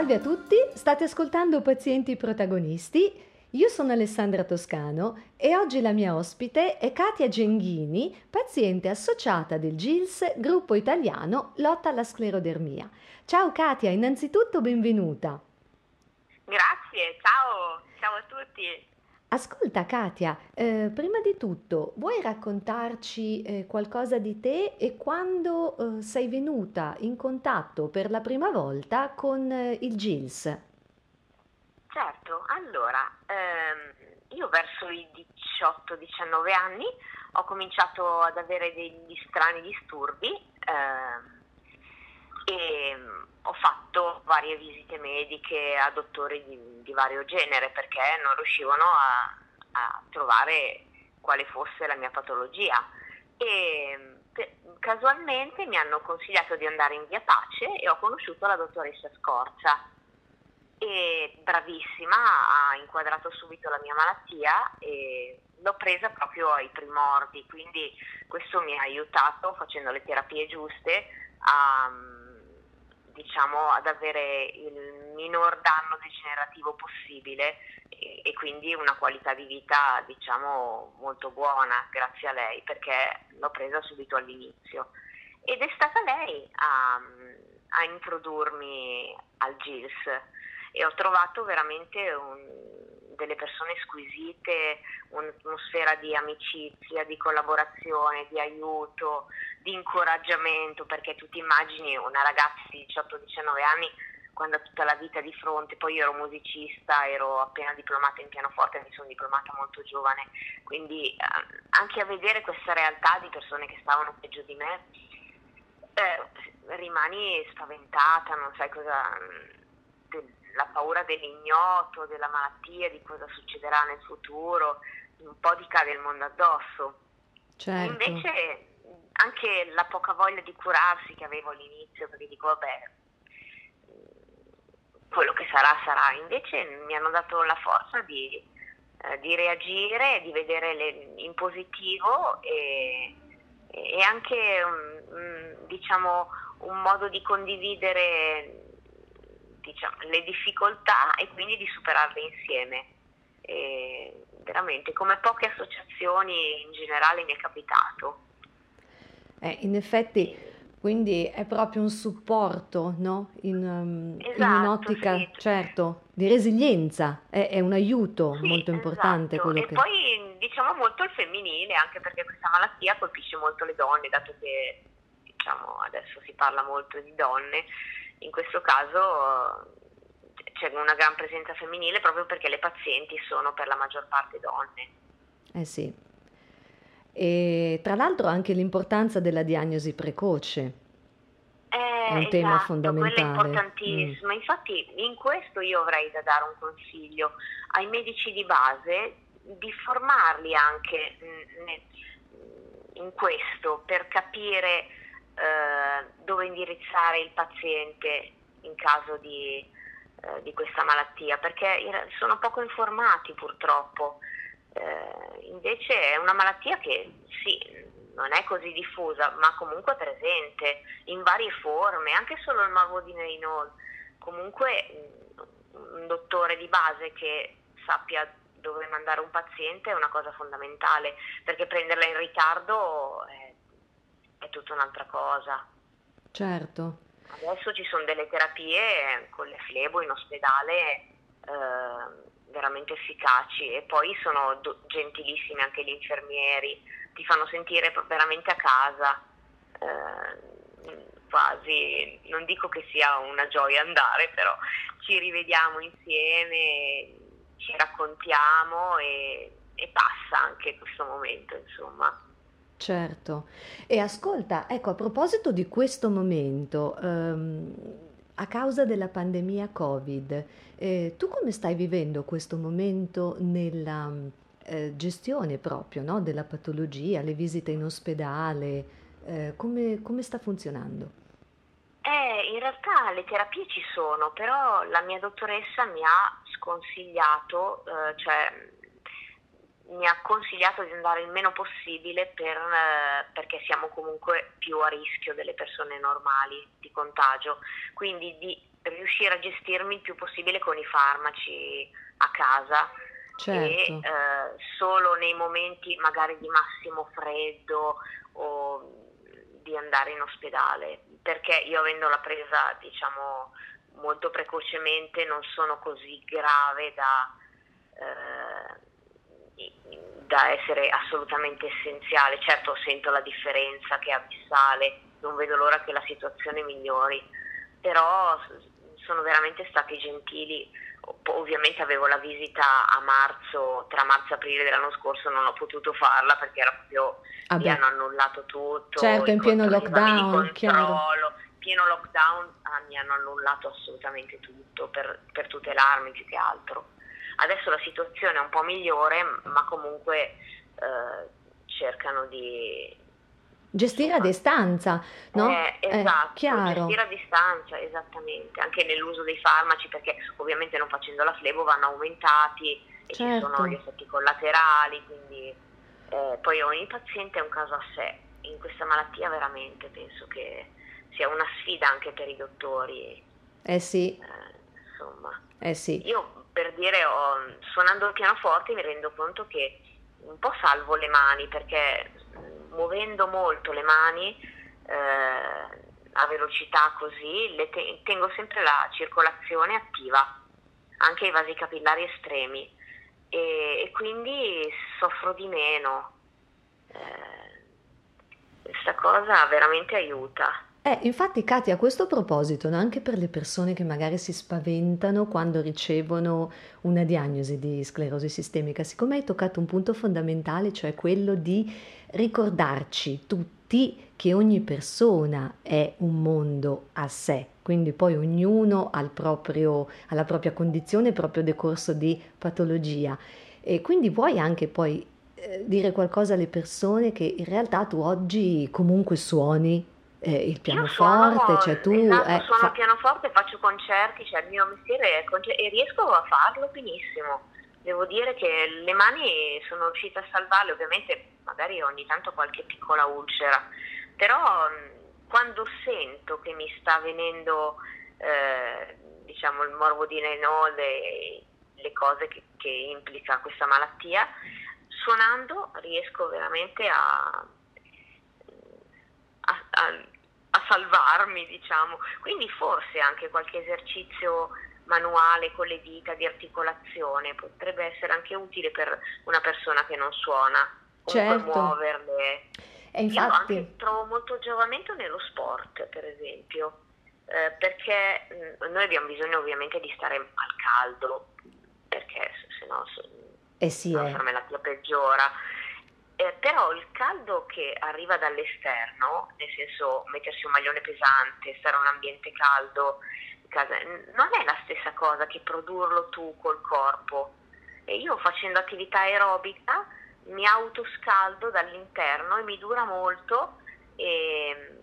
Salve a tutti, state ascoltando Pazienti Protagonisti. Io sono Alessandra Toscano e oggi la mia ospite è Katia Genghini, paziente associata del GILS, gruppo italiano Lotta alla sclerodermia. Ciao Katia, innanzitutto benvenuta. Grazie, ciao, ciao a tutti. Ascolta Katia, eh, prima di tutto vuoi raccontarci eh, qualcosa di te e quando eh, sei venuta in contatto per la prima volta con eh, il GILS? Certo, allora, ehm, io verso i 18-19 anni ho cominciato ad avere degli strani disturbi ehm, e ho fatto varie visite mediche a dottori di, di vario genere perché non riuscivano a, a, trovare quale fosse la mia patologia. E per, casualmente mi hanno consigliato di andare in via Pace e ho conosciuto la dottoressa Scorcia e bravissima ha inquadrato subito la mia malattia e l'ho presa proprio ai primordi quindi questo mi ha aiutato facendo le terapie giuste a diciamo, ad avere il minor danno degenerativo possibile e, e, quindi una qualità di vita diciamo, molto buona grazie a lei perché l'ho presa subito all'inizio. Ed è stata lei a, a introdurmi al GILS e ho trovato veramente un, delle persone squisite, un'atmosfera di amicizia, di collaborazione, di aiuto, di incoraggiamento, perché tu ti immagini una ragazza di 18-19 anni quando ha tutta la vita di fronte, poi io ero musicista, ero appena diplomata in pianoforte, mi sono diplomata molto giovane, quindi eh, anche a vedere questa realtà di persone che stavano peggio di me, eh, rimani spaventata, non sai cosa, la paura dell'ignoto, della malattia, di cosa succederà nel futuro, un po' ti cade il mondo addosso. Certo. Invece anche la poca voglia di curarsi che avevo all'inizio, perché dico vabbè, quello che sarà sarà, invece mi hanno dato la forza di, eh, di reagire, di vedere le, in positivo e, e anche um, diciamo, un modo di condividere diciamo, le difficoltà e quindi di superarle insieme. E veramente, come poche associazioni in generale mi è capitato. Eh, in effetti, quindi è proprio un supporto, no? In, um, esatto, in un'ottica, sì. certo, di resilienza, è, è un aiuto sì, molto importante. Esatto. Quello e che... poi diciamo molto il femminile, anche perché questa malattia colpisce molto le donne, dato che diciamo, adesso si parla molto di donne, in questo caso c'è una gran presenza femminile proprio perché le pazienti sono per la maggior parte donne. Eh sì, e tra l'altro anche l'importanza della diagnosi precoce. Eh, è un esatto, tema fondamentale. Quello è importantissimo. Mm. Infatti, in questo io avrei da dare un consiglio ai medici di base di formarli anche in questo per capire eh, dove indirizzare il paziente in caso di, eh, di questa malattia, perché sono poco informati purtroppo. Eh, invece è una malattia che sì, non è così diffusa, ma comunque presente in varie forme, anche solo il morbo di Neynol. Comunque un dottore di base che sappia dove mandare un paziente è una cosa fondamentale, perché prenderla in ritardo è, è tutta un'altra cosa. Certo. Adesso ci sono delle terapie con le flebo in ospedale. Eh, veramente efficaci e poi sono do- gentilissimi anche gli infermieri, ti fanno sentire veramente a casa, eh, quasi, non dico che sia una gioia andare, però ci rivediamo insieme, ci raccontiamo e, e passa anche questo momento, insomma. Certo, e ascolta, ecco, a proposito di questo momento, ehm, a causa della pandemia Covid, eh, tu come stai vivendo questo momento nella eh, gestione proprio no, della patologia, le visite in ospedale? Eh, come, come, sta funzionando? Eh, in realtà le terapie ci sono, però la mia dottoressa mi ha sconsigliato, eh, cioè mi ha consigliato di andare il meno possibile per, eh, perché siamo comunque più a rischio delle persone normali di contagio, quindi di riuscire a gestirmi il più possibile con i farmaci a casa. Certo. e eh, solo nei momenti magari di massimo freddo o di andare in ospedale, perché io avendola presa diciamo molto precocemente non sono così grave da, eh, da essere assolutamente essenziale. Certo sento la differenza che è abissale, non vedo l'ora che la situazione migliori, però sono veramente stati gentili. Ovviamente avevo la visita a marzo, tra marzo e aprile dell'anno scorso non ho potuto farla perché era proprio, ah mi hanno annullato tutto. Certo, in pieno lockdown, chiaro pieno lockdown ah, mi hanno annullato assolutamente tutto per, per, tutelarmi più che altro. Adesso la situazione è un po' migliore, ma comunque eh, cercano di... Gestire a distanza, no? Eh, esatto, eh, gestire a distanza, esattamente, anche nell'uso dei farmaci, perché ovviamente non facendo la flebo vanno aumentati e certo. ci sono certo. gli effetti collaterali, quindi eh, poi ogni paziente è un caso a sé. In questa malattia veramente penso che sia una sfida anche per i dottori. Eh sì. Eh, insomma. Eh sì. Io per dire, ho, suonando il pianoforte mi rendo conto che un po' salvo le mani perché muovendo molto le mani eh, a velocità così te- tengo sempre la circolazione attiva, anche i vasi capillari estremi e, e quindi soffro di meno. Eh, questa cosa veramente aiuta. Eh, infatti Katia, a questo proposito, no, anche per le persone che magari si spaventano quando ricevono una diagnosi di sclerosi sistemica, siccome hai toccato un punto fondamentale, cioè quello di ricordarci tutti che ogni persona è un mondo a sé, quindi poi ognuno ha proprio, ha la propria condizione, il proprio decorso di patologia. E quindi vuoi anche poi eh, dire qualcosa alle persone che in realtà tu oggi comunque suoni eh, il pianoforte, cioè tu... Esatto, eh, suono fa... il pianoforte, faccio concerti, cioè il mio mestiere è concer- e riesco a farlo benissimo. Devo dire che le mani sono riuscita a salvarle, ovviamente magari ogni tanto qualche piccola ulcera, però quando sento che mi sta venendo eh, diciamo il morbo di Renault e le cose che, che implica questa malattia, suonando riesco veramente a a, a, salvarmi, diciamo. Quindi forse anche qualche esercizio manuale con le dita di articolazione potrebbe essere anche utile per una persona che non suona, certo. muoverle. E infatti... Io trovo molto giovamento nello sport, per esempio, eh, perché mh, noi abbiamo bisogno ovviamente di stare al caldo, perché se no eh sì, la eh. malattia peggiora eh, però il caldo che arriva dall'esterno, nel senso mettersi un maglione pesante, stare in un ambiente caldo, casa, non è la stessa cosa che produrlo tu col corpo. E io facendo attività aerobica mi autoscaldo dall'interno e mi dura molto e,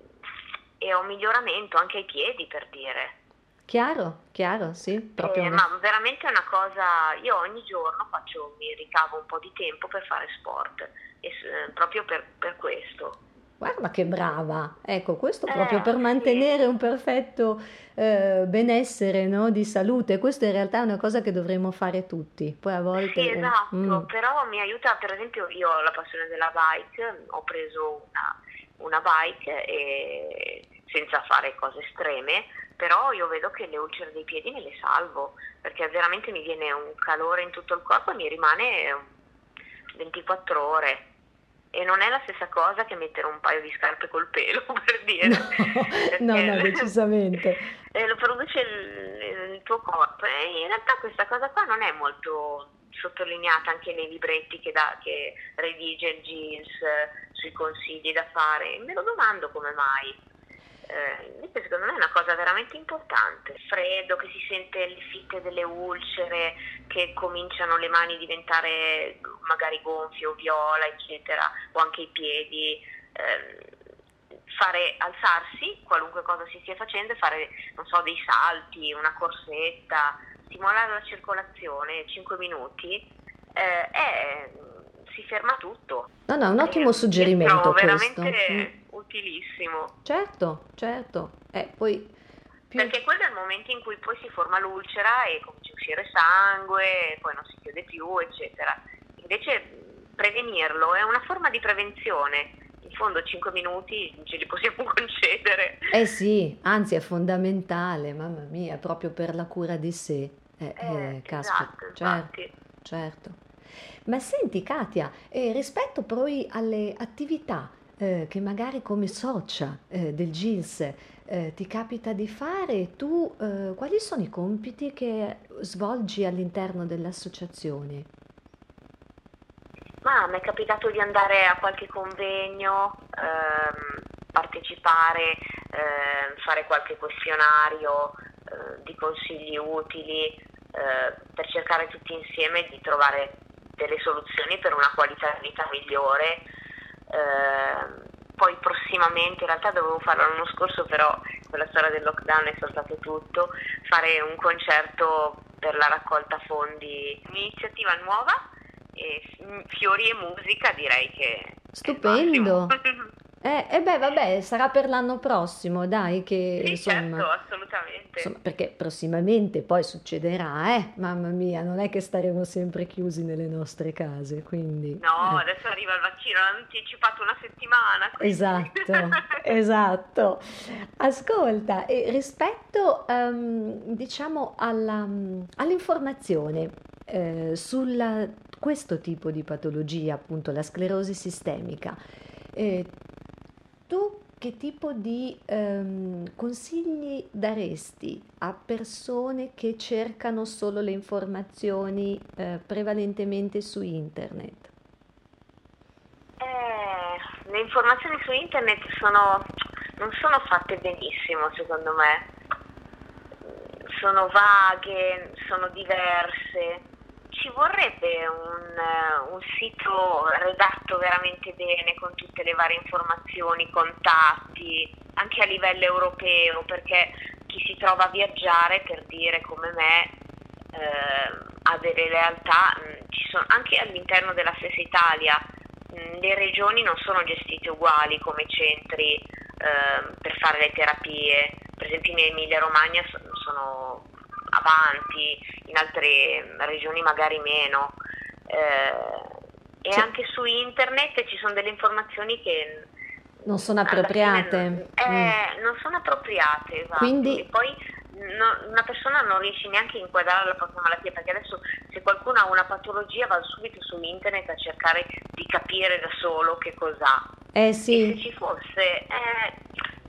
e ho miglioramento anche ai piedi per dire. Chiaro, chiaro, sì, proprio. Eh, ma veramente è una cosa, io ogni giorno faccio, mi ricavo un po' di tempo per fare sport e, proprio per, per questo. Guarda che brava, ecco, questo eh, proprio per mantenere sì. un perfetto eh, benessere no? di salute, questo in realtà è una cosa che dovremmo fare tutti, poi a volte... Sì, esatto, mm. però mi aiuta, per esempio io ho la passione della bike, ho preso una, una bike e, senza fare cose estreme, però io vedo che le ulcere dei piedi me le salvo, perché veramente mi viene un calore in tutto il corpo e mi rimane 24 ore e non è la stessa cosa che mettere un paio di scarpe col pelo, per dire. No, no, no, decisamente. lo produce il, il, tuo corpo e in realtà questa cosa qua non è molto sottolineata anche nei libretti che, da, che redige il Jeans sui consigli da fare. Me lo domando come mai eh, invece secondo me è una cosa veramente importante, freddo, che si sente le fitte delle ulcere, che cominciano le mani a diventare magari gonfie o viola, eccetera, o anche i piedi. Eh, fare alzarsi, qualunque cosa si stia facendo, fare, non so, dei salti, una corsetta, stimolare la circolazione 5 minuti, eh, è si ferma tutto. No, no, è un ottimo suggerimento questo. veramente mm. Utilissimo. Certo, certo. Eh, poi più... Perché quello è il momento in cui poi si forma l'ulcera e comincia a uscire sangue, poi non si chiude più, eccetera. Invece prevenirlo è una forma di prevenzione. In fondo 5 minuti ce li possiamo concedere. Eh sì, anzi è fondamentale, mamma mia, proprio per la cura di sé. Eh, eh, eh esatto, certo, certo. Ma senti Katia, eh, rispetto poi alle attività eh, che magari come socia eh, del GILS eh, ti capita di fare, tu eh, quali sono i compiti che svolgi all'interno dell'associazione? Ma mi è capitato di andare a qualche convegno, ehm, partecipare, ehm, fare qualche questionario eh, di consigli utili eh, per cercare tutti insieme di trovare delle soluzioni per una qualità di vita migliore. Eh, poi prossimamente, in realtà dovevo farlo l'anno scorso, però con la storia del lockdown è saltato tutto, fare un concerto per la raccolta fondi, un'iniziativa nuova, e fiori e musica direi che... Stupendo! Eh, eh, beh, vabbè, sarà per l'anno prossimo, dai, che sì, insomma, certo, assolutamente. Insomma, perché prossimamente poi succederà, eh, mamma mia, non è che staremo sempre chiusi nelle nostre case, quindi... No, eh. adesso arriva il vaccino, l'hanno anticipato una settimana. Quindi. Esatto, esatto. Ascolta, e rispetto, um, diciamo, alla, all'informazione eh, su questo tipo di patologia, appunto la sclerosi sistemica, eh, tu che tipo di ehm, consigli daresti a persone che cercano solo le informazioni eh, prevalentemente su internet? Eh, le informazioni su internet sono, non sono fatte benissimo secondo me, sono vaghe, sono diverse ci vorrebbe un, eh, un, sito redatto veramente bene con tutte le varie informazioni, contatti, anche a livello europeo, perché chi si trova a viaggiare, per dire come me, eh, ha delle realtà, mm, ci sono, anche all'interno della stessa Italia, mm, le regioni non sono gestite uguali come centri eh, per fare le terapie, per esempio in Emilia Romagna sono avanti, in altre regioni magari meno. Eh, e sì. anche su internet ci sono delle informazioni che non sono appropriate. Non, eh, mm. non sono appropriate, esatto. Quindi... E poi no, una persona non riesce neanche a inquadrare la propria malattia perché adesso se qualcuno ha una patologia va subito su internet a cercare di capire da solo che cos'ha. Eh sì. E se ci fosse, eh,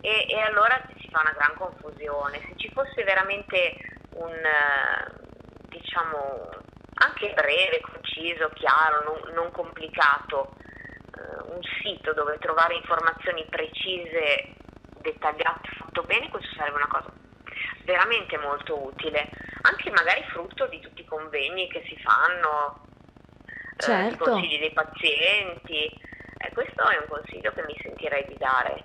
e, e allora si fa una gran confusione. Se ci fosse veramente un, eh, diciamo, anche breve, conciso, chiaro, non, non complicato, uh, un sito dove trovare informazioni precise, dettagliate, fatto bene, questo sarebbe una cosa veramente molto utile, anche magari frutto di tutti i convegni che si fanno, certo. eh, i consigli dei pazienti. Eh, questo è un consiglio che mi sentirei di dare.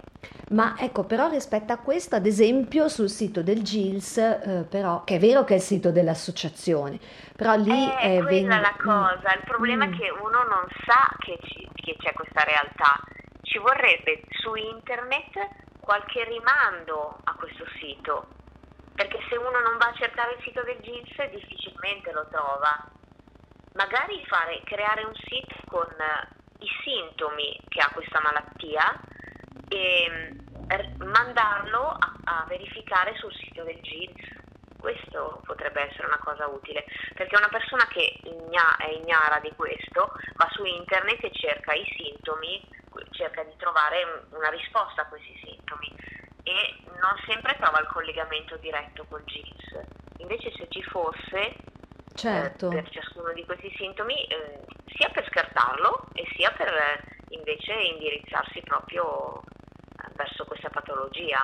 Ma ecco, però rispetto a questo, ad esempio sul sito del GILS, eh, però, che è vero che è il sito dell'associazione, però lì eh, è... quella ven- la mm. cosa, il problema mm. è che uno non sa che, ci, che c'è questa realtà, ci vorrebbe su internet qualche rimando a questo sito, perché se uno non va a cercare il sito del GILS difficilmente lo trova. Magari fare, creare un sito con i sintomi che ha questa malattia e mandarlo a, a verificare sul sito del GILS. Questo potrebbe essere una cosa utile, perché una persona che igna, è ignara di questo va su internet e cerca i sintomi, cerca di trovare una risposta a questi sintomi e non sempre trova il collegamento diretto col GILS. Invece se ci fosse certo. eh, per ciascuno di questi sintomi, eh, sia per scartarlo e sia per eh, invece indirizzarsi proprio verso questa patologia.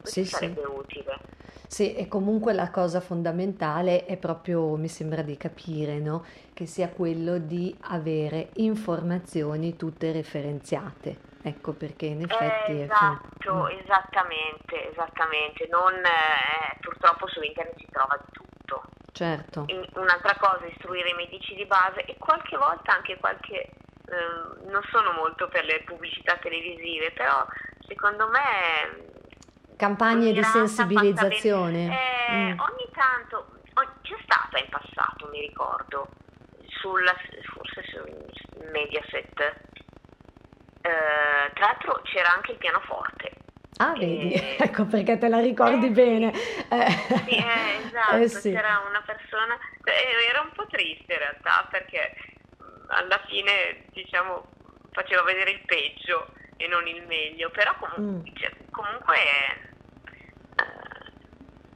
Questo sì, sarebbe sì. utile. Sì, e comunque la cosa fondamentale è proprio, mi sembra di capire, no? che sia quello di avere informazioni tutte referenziate. Ecco perché in effetti... esatto, è... Mm. esattamente, esattamente. Non, eh, purtroppo su internet si trova di tutto. Certo. Un'altra cosa istruire i medici di base e qualche volta anche qualche eh, non sono molto per le pubblicità televisive, però secondo me... Campagne di sensibilizzazione. Eh, mm. Ogni tanto, c'è stata in passato, mi ricordo, sulla, forse su Mediaset, eh, tra l'altro c'era anche il pianoforte. Ah, vedi, ecco perché te la ricordi eh, bene. Eh. Sì, eh, esatto, sì. c'era una persona, eh, era un po' triste in realtà perché alla fine, diciamo, faceva vedere il peggio e non il meglio, però comunque, mm. cioè, comunque eh,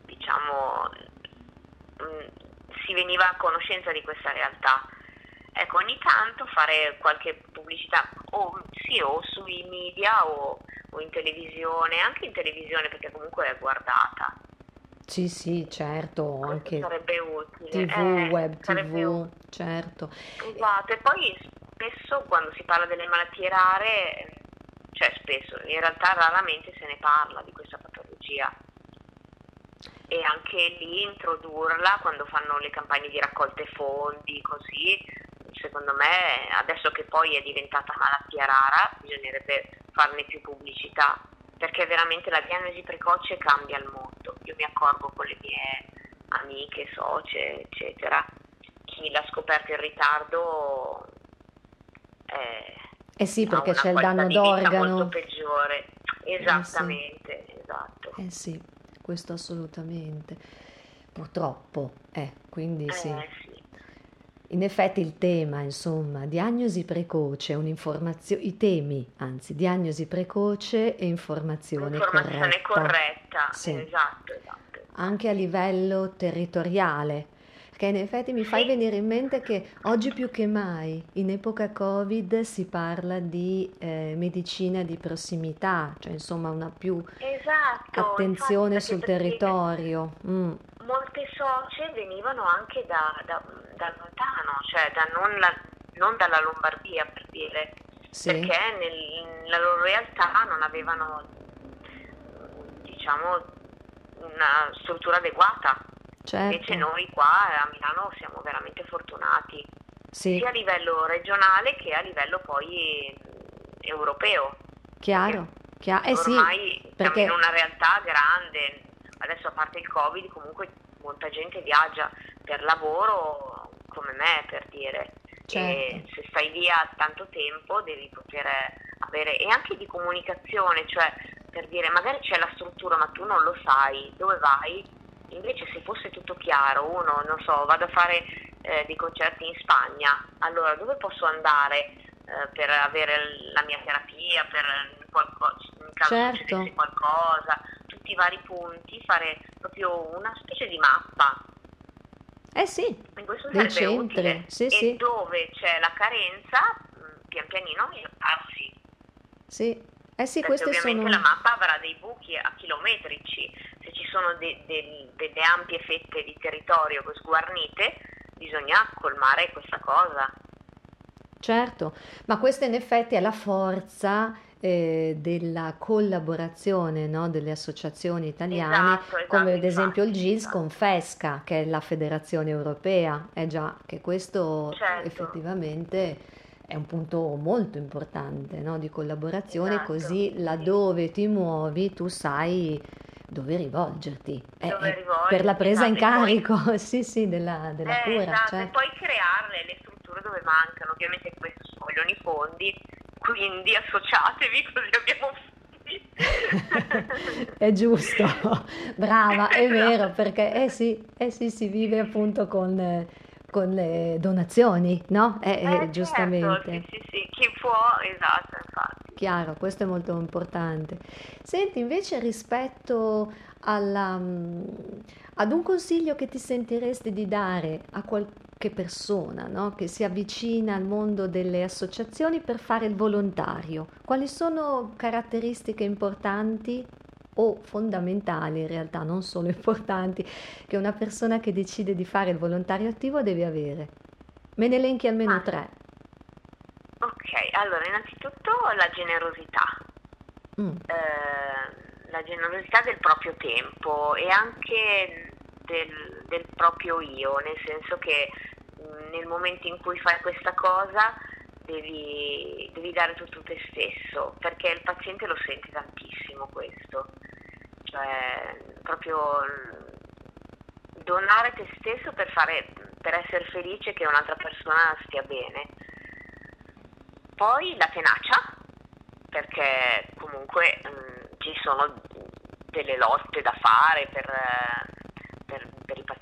diciamo, mh, si veniva a conoscenza di questa realtà. Ecco, ogni tanto fare qualche pubblicità o, sì, o sui media o, o in televisione, anche in televisione perché comunque è guardata. Sì, sì, certo, anche sarebbe utile. TV, eh, web TV, utile. certo. Esatto, e poi spesso quando si parla delle malattie rare, cioè spesso, in realtà raramente se ne parla di questa patologia. E anche lì introdurla quando fanno le campagne di raccolte fondi, così, secondo me, adesso che poi è diventata malattia rara, bisognerebbe farne più pubblicità, perché veramente la diagnosi precoce cambia il mondo. Io mi accorgo con le mie amiche, socie, eccetera, chi l'ha scoperto in ritardo è, eh sì, perché c'è il danno d'organo. molto peggiore. Esattamente, eh sì. esatto. Eh sì, questo assolutamente. Purtroppo, eh, quindi eh, sì. sì. In effetti il tema, insomma, diagnosi precoce, un'informazione, i temi, anzi, diagnosi precoce e informazione, informazione corretta. corretta. Sì. Esatto, esatto. Anche a livello territoriale, perché in effetti mi fai venire in mente che oggi più che mai, in epoca Covid, si parla di eh, medicina di prossimità, cioè insomma una più esatto, attenzione infatti, sul territorio. Mm. Socie venivano anche da, da, da lontano, cioè da non, la, non, dalla Lombardia per dire, sì. perché nel, nella loro realtà non avevano diciamo una struttura adeguata Certo. Invece noi qua a Milano siamo veramente fortunati, sì. sia a livello regionale che a livello poi europeo. Chiaro, chiaro. Eh ormai sì, perché... siamo in una realtà grande, adesso a parte il Covid comunque molta gente viaggia per lavoro come me per dire. Certo. Se stai via tanto tempo devi poter avere e anche di comunicazione, cioè per dire magari c'è la struttura ma tu non lo sai, dove vai? Invece se fosse tutto chiaro, uno, non so, vado a fare eh, dei concerti in Spagna, allora dove posso andare eh, per avere la mia terapia, per qualcosa, in caso certo. succedesse qualcosa, tutti i vari punti, fare proprio una specie di mappa. Eh sì, in questo dei centri, sì, e sì. dove c'è la carenza, mm, pian pianino aiutarsi. Sì, eh sì, Perché ovviamente sono... la mappa avrà dei buchi a chilometrici, se ci sono de- de- delle ampie fette di territorio sguarnite, bisogna colmare questa cosa. Certo, ma questa in effetti è la forza eh, della collaborazione no, delle associazioni italiane, esatto, esatto, come ad esempio infatti, il GIS con FESCA, che è la federazione europea, è già che questo certo. effettivamente è un punto molto importante no, di collaborazione, esatto, così laddove ti muovi tu sai dove rivolgerti, eh, dove eh, rivolgerti per la presa esatto, in carico poi, sì, sì, della, della eh, cura. Esatto, cioè. e poi crearle le strutture dove mancano, ovviamente questo ci vogliono i fondi, quindi associatevi così abbiamo è giusto, brava, è vero, perché eh sì, eh sì, si vive appunto con, con le donazioni, no? Eh, eh, eh, giustamente. Certo, sì, sì, sì, chi può, esatto, infatti. Chiaro, questo è molto importante. Senti, invece rispetto alla, mm, ad un consiglio che ti sentiresti di dare a qualche persona no? che si avvicina al mondo delle associazioni per fare il volontario, quali sono caratteristiche importanti o fondamentali in realtà, non solo importanti, che una persona che decide di fare il volontario attivo deve avere? Me ne elenchi almeno ah. tre. Ok, allora innanzitutto la generosità. Mm. Eh, la generosità del proprio tempo e anche del, del, proprio io, nel senso che nel momento in cui fai questa cosa devi, devi dare tutto te stesso, perché il paziente lo sente tantissimo questo, cioè proprio donare te stesso per, fare, per essere felice che un'altra persona stia bene. Poi la tenacia, perché comunque mh, mm, ci sono delle lotte da fare per, i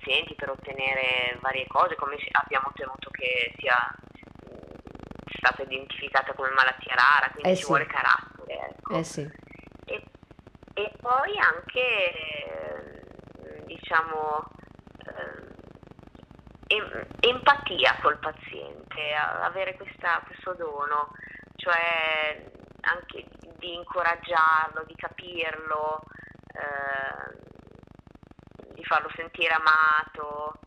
pazienti, per ottenere varie cose, come abbiamo ottenuto che sia stata identificata come malattia rara, quindi eh ci sì. vuole carattere. Ecco. Eh sì. e, e, poi anche, diciamo, eh, empatia col paziente, avere questa, questo dono, cioè anche di incoraggiarlo, di capirlo, eh, farlo sentire amato,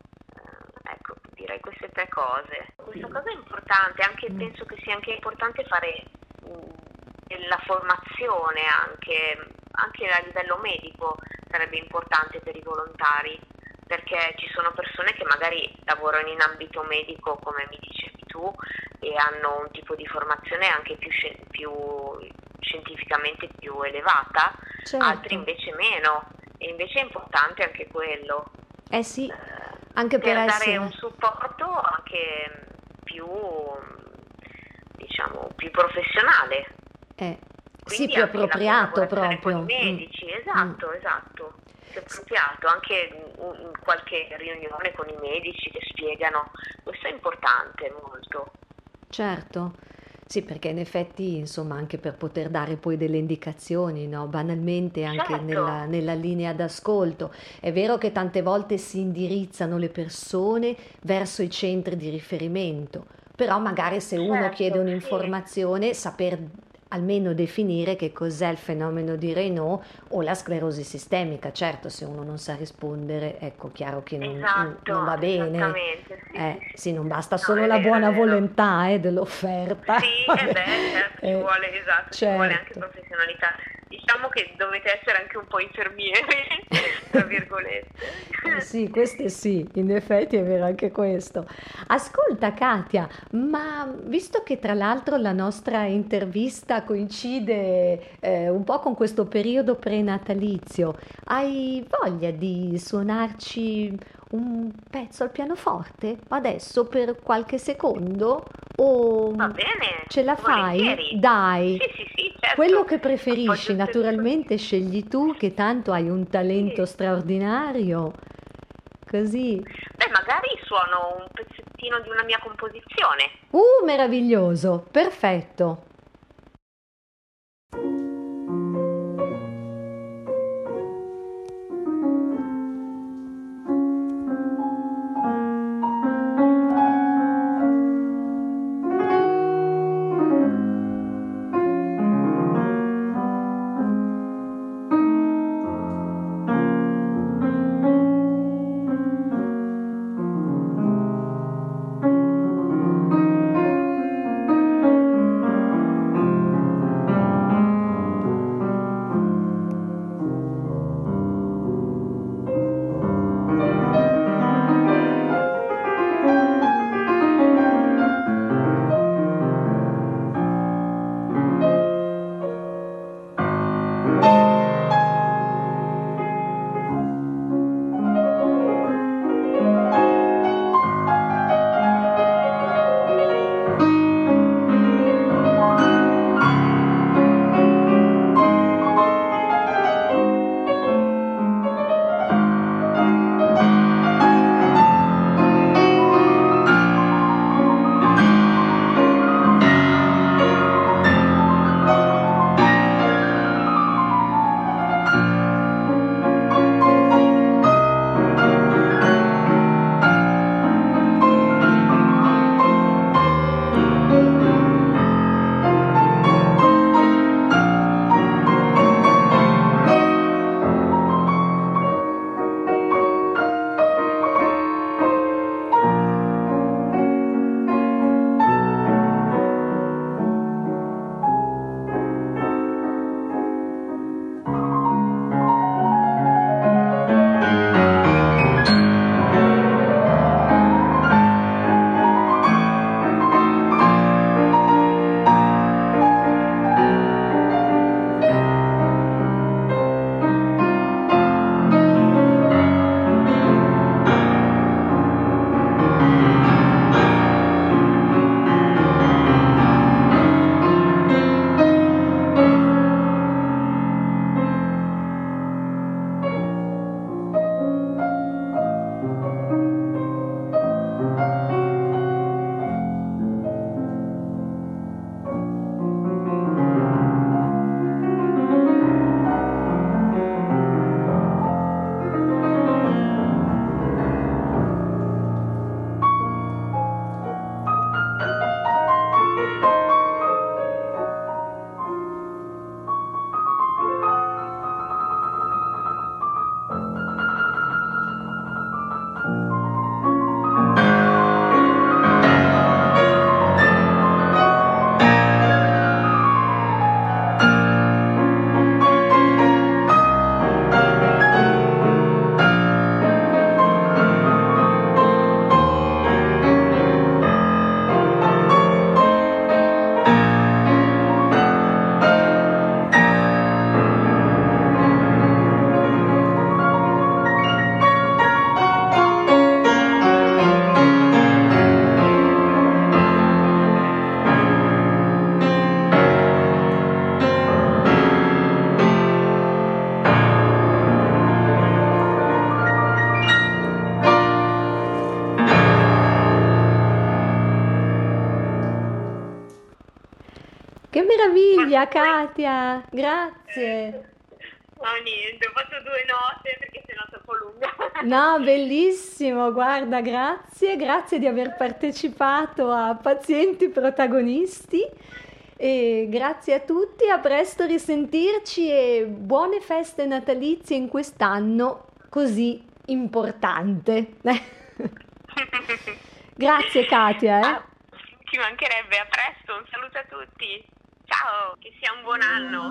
Ecco, direi queste tre cose. Questa cosa è importante, anche, mm. penso che sia anche importante fare mm, la formazione anche, anche a livello medico sarebbe importante per i volontari perché ci sono persone che magari lavorano in ambito medico come mi dicevi tu e hanno un tipo di formazione anche più, più scientificamente più elevata, certo. altri invece meno e invece è importante anche quello. Eh sì, anche per, per essere... dare un supporto anche più, diciamo, più professionale. Eh, sì, più appropriato proprio. Con i medici, mm. esatto, mm. esatto. Più appropriato, anche in qualche riunione con i medici che spiegano, questo è importante molto. Certo. Sì, perché in effetti, insomma, anche per poter dare poi delle indicazioni, no? banalmente anche certo. nella, nella, linea d'ascolto. È vero che tante volte si indirizzano le persone verso i centri di riferimento, però magari se uno certo, chiede un'informazione, sì. saper almeno definire che cos'è il fenomeno di Raynaud o la sclerosi sistemica. Certo, se uno non sa rispondere, ecco, chiaro che non, esatto, non va bene. Sì, eh, sì, sì, non basta solo no, la vero, buona volontà eh, dell'offerta. Sì, eh beh, certo, ci, vuole, esatto, certo. ci vuole anche certo. professionalità. Diciamo che dovete essere anche un po' infermieri, tra virgolette. Eh sì, questo sì, in effetti è vero anche questo. Ascolta Katia, ma visto che tra l'altro la nostra intervista coincide eh, un po' con questo periodo prenatalizio, hai voglia di suonarci un pezzo al pianoforte adesso per qualche secondo? O Va bene, ce la fai? Volentieri. Dai. Sì, sì, sì, certo. Quello che preferisci, naturalmente scegli tu che tanto hai un talento straordinario. Così. Beh, magari suono un pezzettino di una mia composizione. Uh, meraviglioso, perfetto. Meraviglia, Katia! Grazie! No, niente, ho fatto due note perché sennò è troppo lunga. No, bellissimo, guarda, grazie, grazie di aver partecipato a Pazienti Protagonisti e grazie a tutti, a presto risentirci e buone feste natalizie in quest'anno così importante. grazie Katia. Eh? Ah, ci mancherebbe, a presto, un saluto a tutti. Ciao, che sia un buon anno.